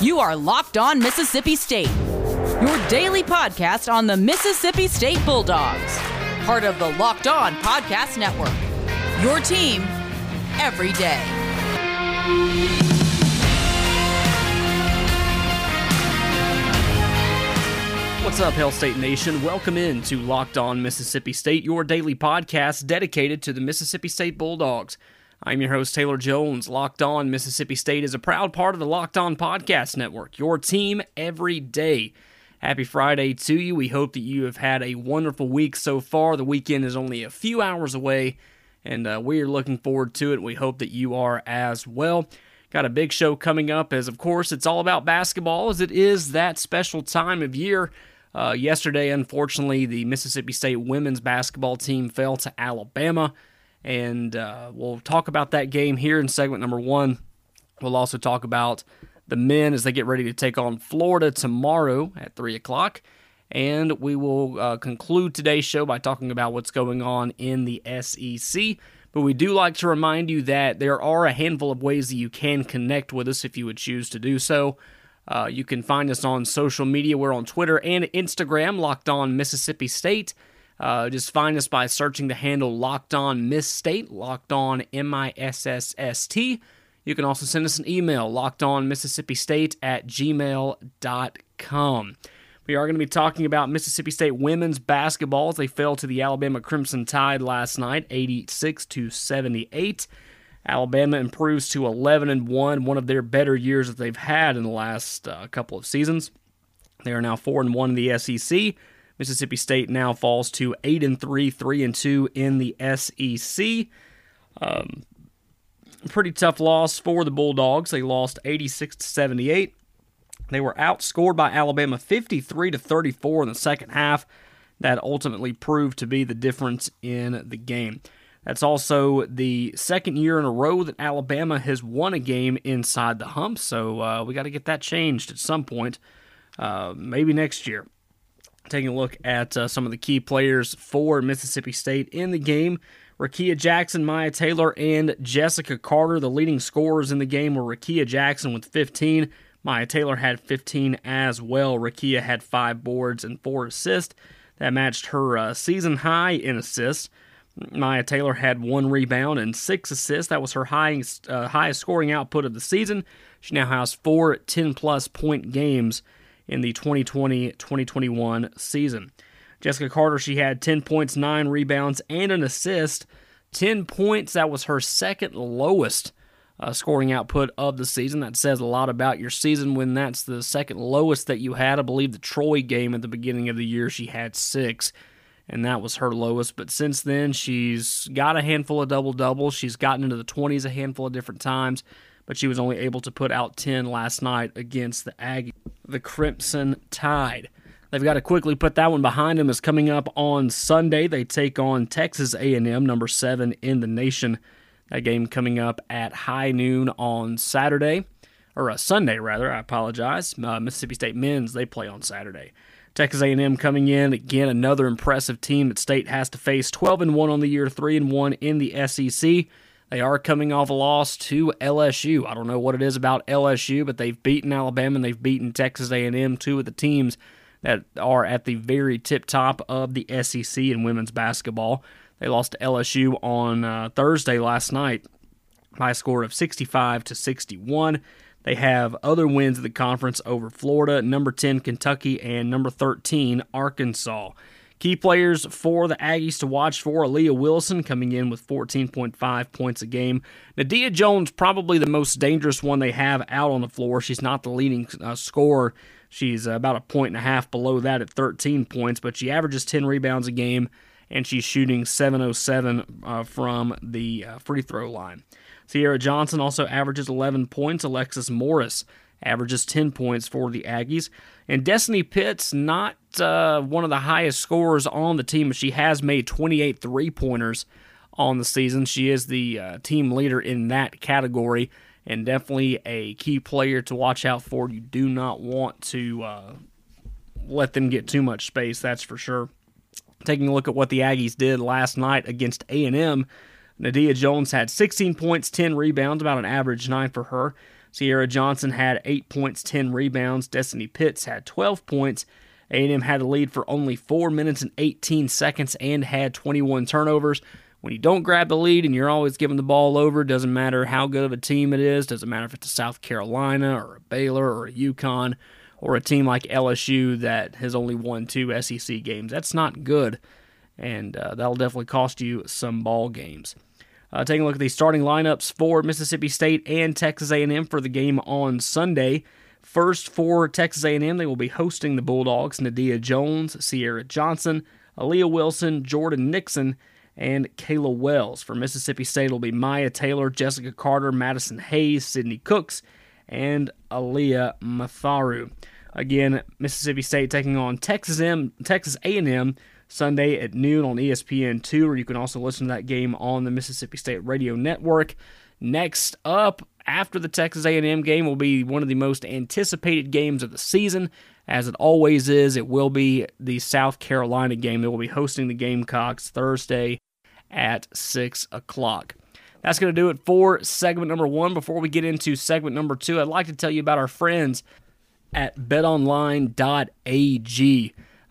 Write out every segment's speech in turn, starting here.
You are Locked On Mississippi State, your daily podcast on the Mississippi State Bulldogs, part of the Locked On Podcast Network. Your team every day. What's up, Hail State Nation? Welcome in to Locked On Mississippi State, your daily podcast dedicated to the Mississippi State Bulldogs. I'm your host, Taylor Jones. Locked On Mississippi State is a proud part of the Locked On Podcast Network, your team every day. Happy Friday to you. We hope that you have had a wonderful week so far. The weekend is only a few hours away, and uh, we are looking forward to it. We hope that you are as well. Got a big show coming up, as of course, it's all about basketball, as it is that special time of year. Uh, yesterday, unfortunately, the Mississippi State women's basketball team fell to Alabama. And uh, we'll talk about that game here in segment number one. We'll also talk about the men as they get ready to take on Florida tomorrow at 3 o'clock. And we will uh, conclude today's show by talking about what's going on in the SEC. But we do like to remind you that there are a handful of ways that you can connect with us if you would choose to do so. Uh, you can find us on social media. We're on Twitter and Instagram, locked on Mississippi State. Uh, just find us by searching the handle Locked On Miss State, Locked On M I S S S T. You can also send us an email, locked on Mississippi State at gmail.com. We are going to be talking about Mississippi State women's basketball as they fell to the Alabama Crimson Tide last night, 86 to 78. Alabama improves to 11 and 1, one of their better years that they've had in the last uh, couple of seasons. They are now 4 and 1 in the SEC. Mississippi State now falls to eight and three, three and two in the SEC. Um, pretty tough loss for the Bulldogs. They lost 86 to 78. They were outscored by Alabama 53 to 34 in the second half. That ultimately proved to be the difference in the game. That's also the second year in a row that Alabama has won a game inside the hump, so uh, we got to get that changed at some point, uh, maybe next year taking a look at uh, some of the key players for Mississippi State in the game. Rickea Jackson, Myah Taylor, and Jessika Carter. The leading scorers in the game were Rickea Jackson with 15. Myah Taylor had 15 as well. Rickea had five boards and four assists. That matched her uh, season high in assists. Myah Taylor had one rebound and six assists. That was her highest, uh, highest scoring output of the season. She now has four 10 plus point games in the 2020 2021 season. Jessika Carter, she had 10 points, 9 rebounds, and an assist. 10 points, that was her second lowest uh, scoring output of the season. That says a lot about your season when that's the second lowest that you had. I believe the Troy game at the beginning of the year, she had six, and that was her lowest. But since then, she's got a handful of double doubles. She's gotten into the 20s a handful of different times but she was only able to put out 10 last night against the Aggie, the Crimson Tide. They've got to quickly put that one behind them. Is coming up on Sunday. They take on Texas A&M, number seven in the nation. That game coming up at high noon on Saturday, or a uh, Sunday rather. I apologize. Uh, Mississippi State men's they play on Saturday. Texas A&M coming in again, another impressive team that State has to face. 12 and one on the year, three and one in the SEC. They are coming off a loss to LSU. I don't know what it is about LSU, but they've beaten Alabama and they've beaten Texas A&M, two of the teams that are at the very tip top of the SEC in women's basketball. They lost to LSU on uh, Thursday last night by a score of 65 to 61. They have other wins in the conference over Florida, number 10 Kentucky, and number 13 Arkansas. Key players for the Aggies to watch for Aaliyah Wilson coming in with 14.5 points a game. N'dea Jones, probably the most dangerous one they have out on the floor. She's not the leading uh, scorer. She's about a point and a half below that at 13 points, but she averages 10 rebounds a game and she's shooting 707 uh, from the uh, free throw line. Ciera Johnson also averages 11 points. Alexis Morris averages 10 points for the Aggies. And Destiny Pitts, not uh, one of the highest scorers on the team, she has made 28 three pointers on the season. She is the uh, team leader in that category and definitely a key player to watch out for. You do not want to uh, let them get too much space, that's for sure. Taking a look at what the Aggies did last night against A&M, N'dea Jones had 16 points, 10 rebounds, about an average nine for her. Ciera Johnson had 8 points, 10 rebounds. Destiny Pitts had 12 points. A&M had a lead for only 4 minutes and 18 seconds and had 21 turnovers. When you don't grab the lead and you're always giving the ball over, doesn't matter how good of a team it is, doesn't matter if it's a South Carolina or a Baylor or a UConn or a team like LSU that has only won two SEC games. That's not good, and uh, that'll definitely cost you some ball games. Uh, taking a look at the starting lineups for Mississippi State and Texas A&M for the game on Sunday. First for Texas A&M, they will be hosting the Bulldogs. N'dea Jones, Ciera Johnson, Aaliyah Wilson, Jordan Nixon, and Kayla Wells. For Mississippi State, it'll be Myah Taylor, Jessika Carter, Madison Hayes, Sydney Cooks, and Aliyah Matharu. Again, Mississippi State taking on Texas M, Texas A&M Sunday at noon on ESPN2, or you can also listen to that game on the Mississippi State Radio Network. Next up, after the Texas A&M game, will be one of the most anticipated games of the season, as it always is. It will be the South Carolina game. They will be hosting the Gamecocks Thursday at six o'clock. That's going to do it for segment number one. Before we get into segment number two, I'd like to tell you about our friends at betonline.ag.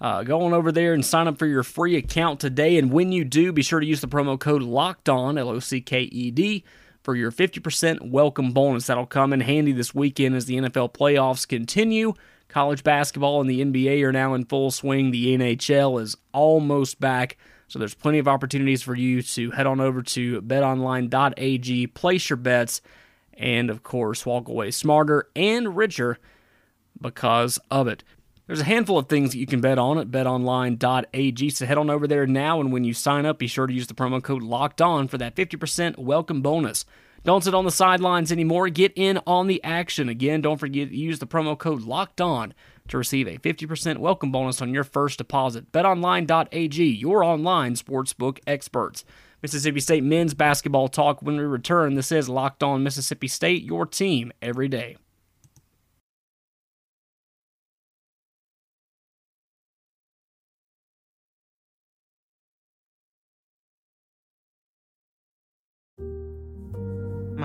Uh, go on over there and sign up for your free account today. And when you do, be sure to use the promo code Locked On L O C K E D for your 50% welcome bonus. That'll come in handy this weekend as the NFL playoffs continue. College basketball and the NBA are now in full swing. The NHL is almost back. So there's plenty of opportunities for you to head on over to betonline.ag, place your bets, and of course, walk away smarter and richer because of it. There's a handful of things that you can bet on at betonline.ag. So head on over there now, and when you sign up, be sure to use the promo code locked on for that 50% welcome bonus. Don't sit on the sidelines anymore. Get in on the action. Again, don't forget to use the promo code locked on to receive a 50% welcome bonus on your first deposit. BetOnline.ag, your online sportsbook experts. Mississippi State men's basketball talk when we return. This is Locked On Mississippi State, your team every day.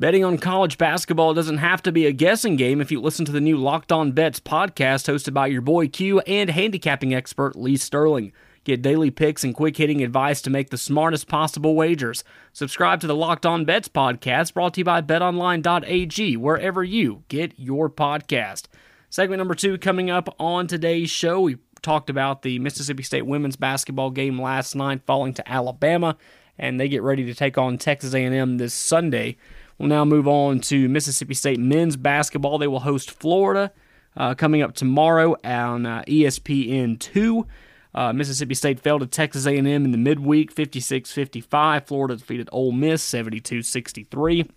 Betting on college basketball doesn't have to be a guessing game if you listen to the new Locked On Bets podcast hosted by your boy Q and handicapping expert Lee Sterling. Get daily picks and quick hitting advice to make the smartest possible wagers. Subscribe to the Locked On Bets podcast brought to you by betonline.ag, wherever you get your podcast. Segment number two coming up on today's show. We talked about the Mississippi State women's basketball game last night falling to Alabama, and they get ready to take on Texas A&M this Sunday. We'll now move on to Mississippi State men's basketball. They will host Florida uh, coming up tomorrow on uh, ESPN2. Uh, Mississippi State fell to Texas A&M in the midweek, 56-55. Florida defeated Ole Miss, 72-63.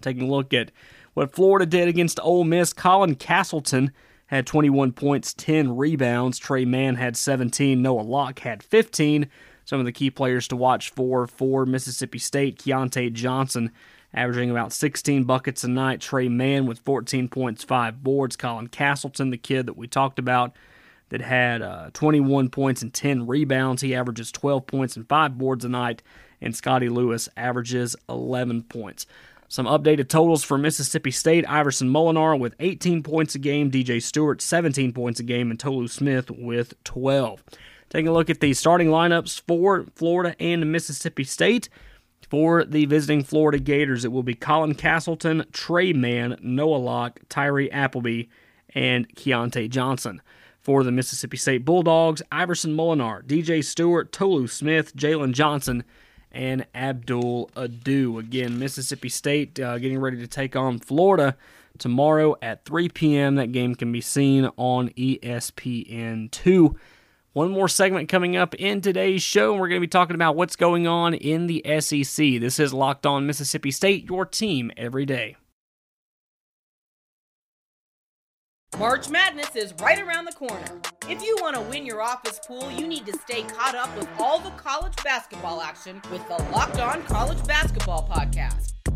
Taking a look at what Florida did against Ole Miss, Colin Castleton had 21 points, 10 rebounds. Tre Mann had 17. Noah Locke had 15. Some of the key players to watch for for Mississippi State, Keyontae Johnson averaging about 16 buckets a night. Tre Mann with 14 points, 5 boards. Colin Castleton, the kid that we talked about, that had uh, 21 points and 10 rebounds. He averages 12 points and 5 boards a night. And Scottie Lewis averages 11 points. Some updated totals for Mississippi State Iverson Molinar with 18 points a game, DJ Stewart 17 points a game, and Tolu Smith with 12. Taking a look at the starting lineups for Florida and Mississippi State. For the visiting Florida Gators, it will be Colin Castleton, Tre Mann, Noah Locke, Tyree Appleby, and Keyontae Johnson. For the Mississippi State Bulldogs, Iverson Molinar, DJ Stewart, Tolu Smith, Jalen Johnson, and Abdul Ado. Again, Mississippi State uh, getting ready to take on Florida tomorrow at 3 p.m. That game can be seen on ESPN2. One more segment coming up in today's show, and we're going to be talking about what's going on in the SEC. This is Locked On Mississippi State, your team every day. March Madness is right around the corner. If you want to win your office pool, you need to stay caught up with all the college basketball action with the Locked On College Basketball Podcast.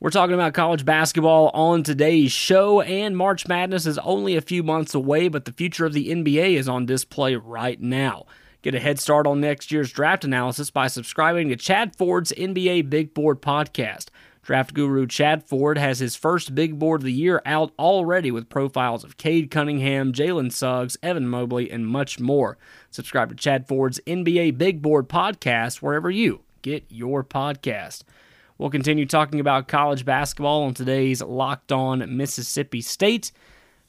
We're talking about college basketball on today's show, and March Madness is only a few months away, but the future of the NBA is on display right now. Get a head start on next year's draft analysis by subscribing to Chad Ford's NBA Big Board podcast. Draft guru Chad Ford has his first big board of the year out already with profiles of Cade Cunningham, Jalen Suggs, Evan Mobley, and much more. Subscribe to Chad Ford's NBA Big Board podcast wherever you get your podcast. We'll continue talking about college basketball on today's Locked On Mississippi State.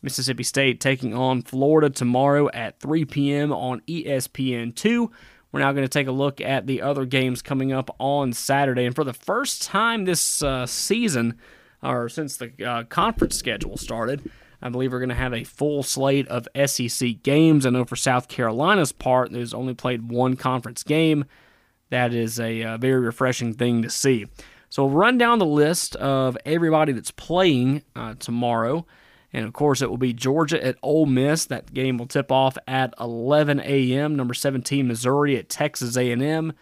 Mississippi State taking on Florida tomorrow at 3 p.m. on ESPN2. We're now going to take a look at the other games coming up on Saturday. And for the first time this uh, season, or since the uh, conference schedule started, I believe we're going to have a full slate of SEC games. I know for South Carolina's part, there's only played one conference game. That is a uh, very refreshing thing to see. So we'll run down the list of everybody that's playing uh, tomorrow. And of course, it will be Georgia at Ole Miss. That game will tip off at 11 a.m. Number 17 Missouri at Texas A&M.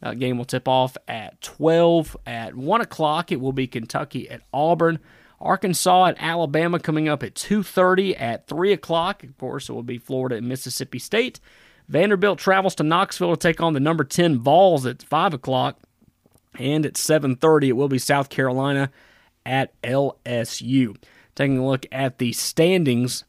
That game will tip off at 12. At 1 o'clock, it will be Kentucky at Auburn. Arkansas at Alabama coming up at 2:30. At 3 o'clock, of course, it will be Florida and Mississippi State. Vanderbilt travels to Knoxville to take on the number 10 Vols at 5 o'clock. And at 7:30, it will be South Carolina at LSU. Taking a look at the standings,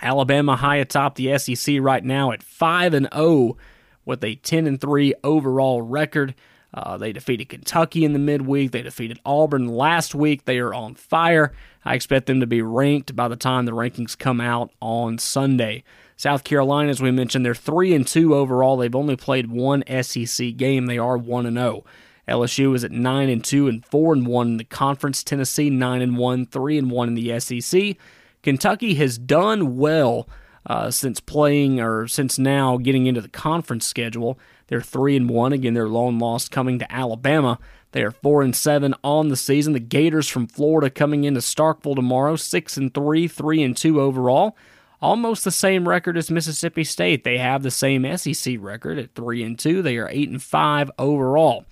Alabama high atop the SEC right now at 5 and 0 with a 10 and 3 overall record. Uh, they defeated Kentucky in the midweek. They defeated Auburn last week. They are on fire. I expect them to be ranked by the time the rankings come out on Sunday. South Carolina, as we mentioned, they're three and two overall. They've only played one SEC game. They are one and zero. LSU is at nine and two and four and one in the conference. Tennessee nine and one, three and one in the SEC. Kentucky has done well uh, since playing or since now getting into the conference schedule. They're three and one again. Their lone loss coming to Alabama. They are four and seven on the season. The Gators from Florida coming into Starkville tomorrow, six and three, three and two overall. Almost the same record as Mississippi State. They have the same SEC record at three and two. They are eight and five overall.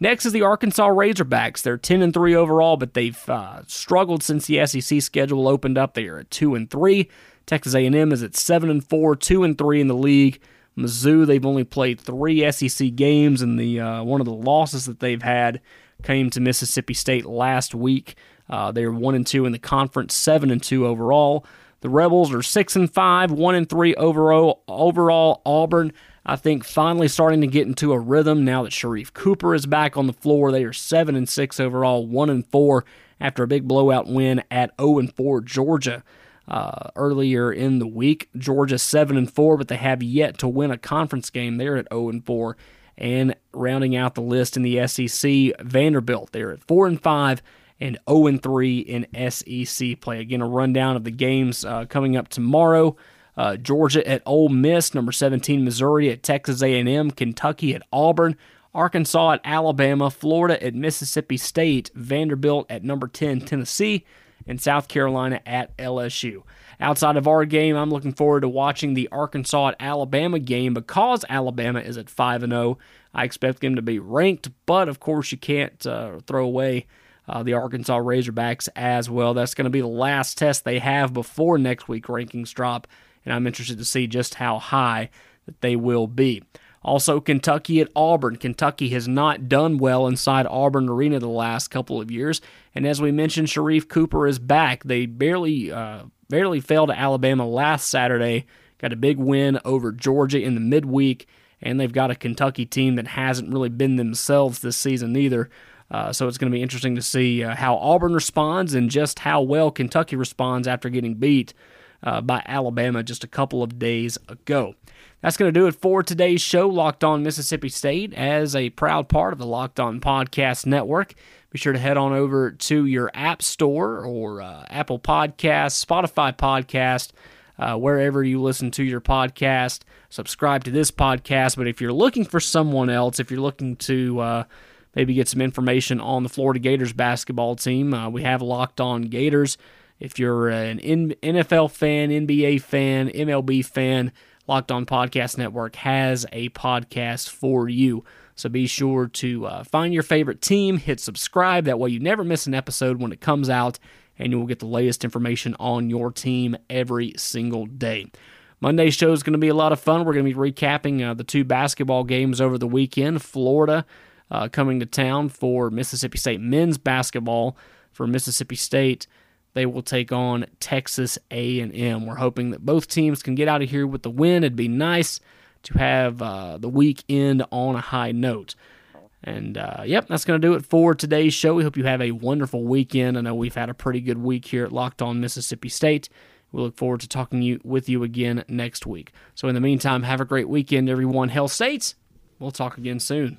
Next is the Arkansas Razorbacks. They're 10 and 3 overall, but they've uh, struggled since the SEC schedule opened up. They are at 2 and 3. Texas A&M is at 7 and 4, 2 and 3 in the league. Mizzou, they've only played 3 SEC games and the uh, one of the losses that they've had came to Mississippi State last week. Uh, they are 1 and 2 in the conference, 7 and 2 overall. The Rebels are 6 and 5, 1 and 3 overall. Overall, Auburn I think finally starting to get into a rhythm now that Sharife Cooper is back on the floor. They are 7 and 6 overall, 1 and 4 after a big blowout win at 0 and 4 Georgia. Uh, earlier in the week, Georgia 7 and 4, but they have yet to win a conference game. They're at 0 and 4. And rounding out the list in the SEC, Vanderbilt. They're at 4 and 5 and 0 and 3 in SEC play. Again, a rundown of the games uh, coming up tomorrow. Uh, Georgia at Ole Miss, number 17 Missouri at Texas A&M, Kentucky at Auburn, Arkansas at Alabama, Florida at Mississippi State, Vanderbilt at number 10 Tennessee, and South Carolina at LSU. Outside of our game, I'm looking forward to watching the Arkansas at Alabama game because Alabama is at 5 and 0. I expect them to be ranked, but of course you can't uh, throw away uh, the Arkansas Razorbacks as well. That's going to be the last test they have before next week rankings drop and I'm interested to see just how high that they will be. Also, Kentucky at Auburn. Kentucky has not done well inside Auburn Arena the last couple of years, and as we mentioned, Sharife Cooper is back. They barely uh, barely fell to Alabama last Saturday. Got a big win over Georgia in the midweek, and they've got a Kentucky team that hasn't really been themselves this season either. Uh, so it's going to be interesting to see uh, how Auburn responds and just how well Kentucky responds after getting beat uh, by Alabama just a couple of days ago. That's going to do it for today's show, Locked On Mississippi State, as a proud part of the Locked On Podcast Network. Be sure to head on over to your App Store or uh, Apple Podcast, Spotify Podcast, uh, wherever you listen to your podcast. Subscribe to this podcast. But if you're looking for someone else, if you're looking to uh, maybe get some information on the Florida Gators basketball team, uh, we have Locked On Gators. If you're an NFL fan, NBA fan, MLB fan, Locked On Podcast Network has a podcast for you. So be sure to uh, find your favorite team, hit subscribe. That way you never miss an episode when it comes out, and you will get the latest information on your team every single day. Monday's show is going to be a lot of fun. We're going to be recapping uh, the two basketball games over the weekend. Florida uh, coming to town for Mississippi State men's basketball for Mississippi State they will take on Texas A&M. We're hoping that both teams can get out of here with the win. It'd be nice to have uh, the weekend on a high note. And uh, yep, that's going to do it for today's show. We hope you have a wonderful weekend. I know we've had a pretty good week here at Locked On Mississippi State. We look forward to talking you, with you again next week. So in the meantime, have a great weekend, everyone. Hell States. We'll talk again soon.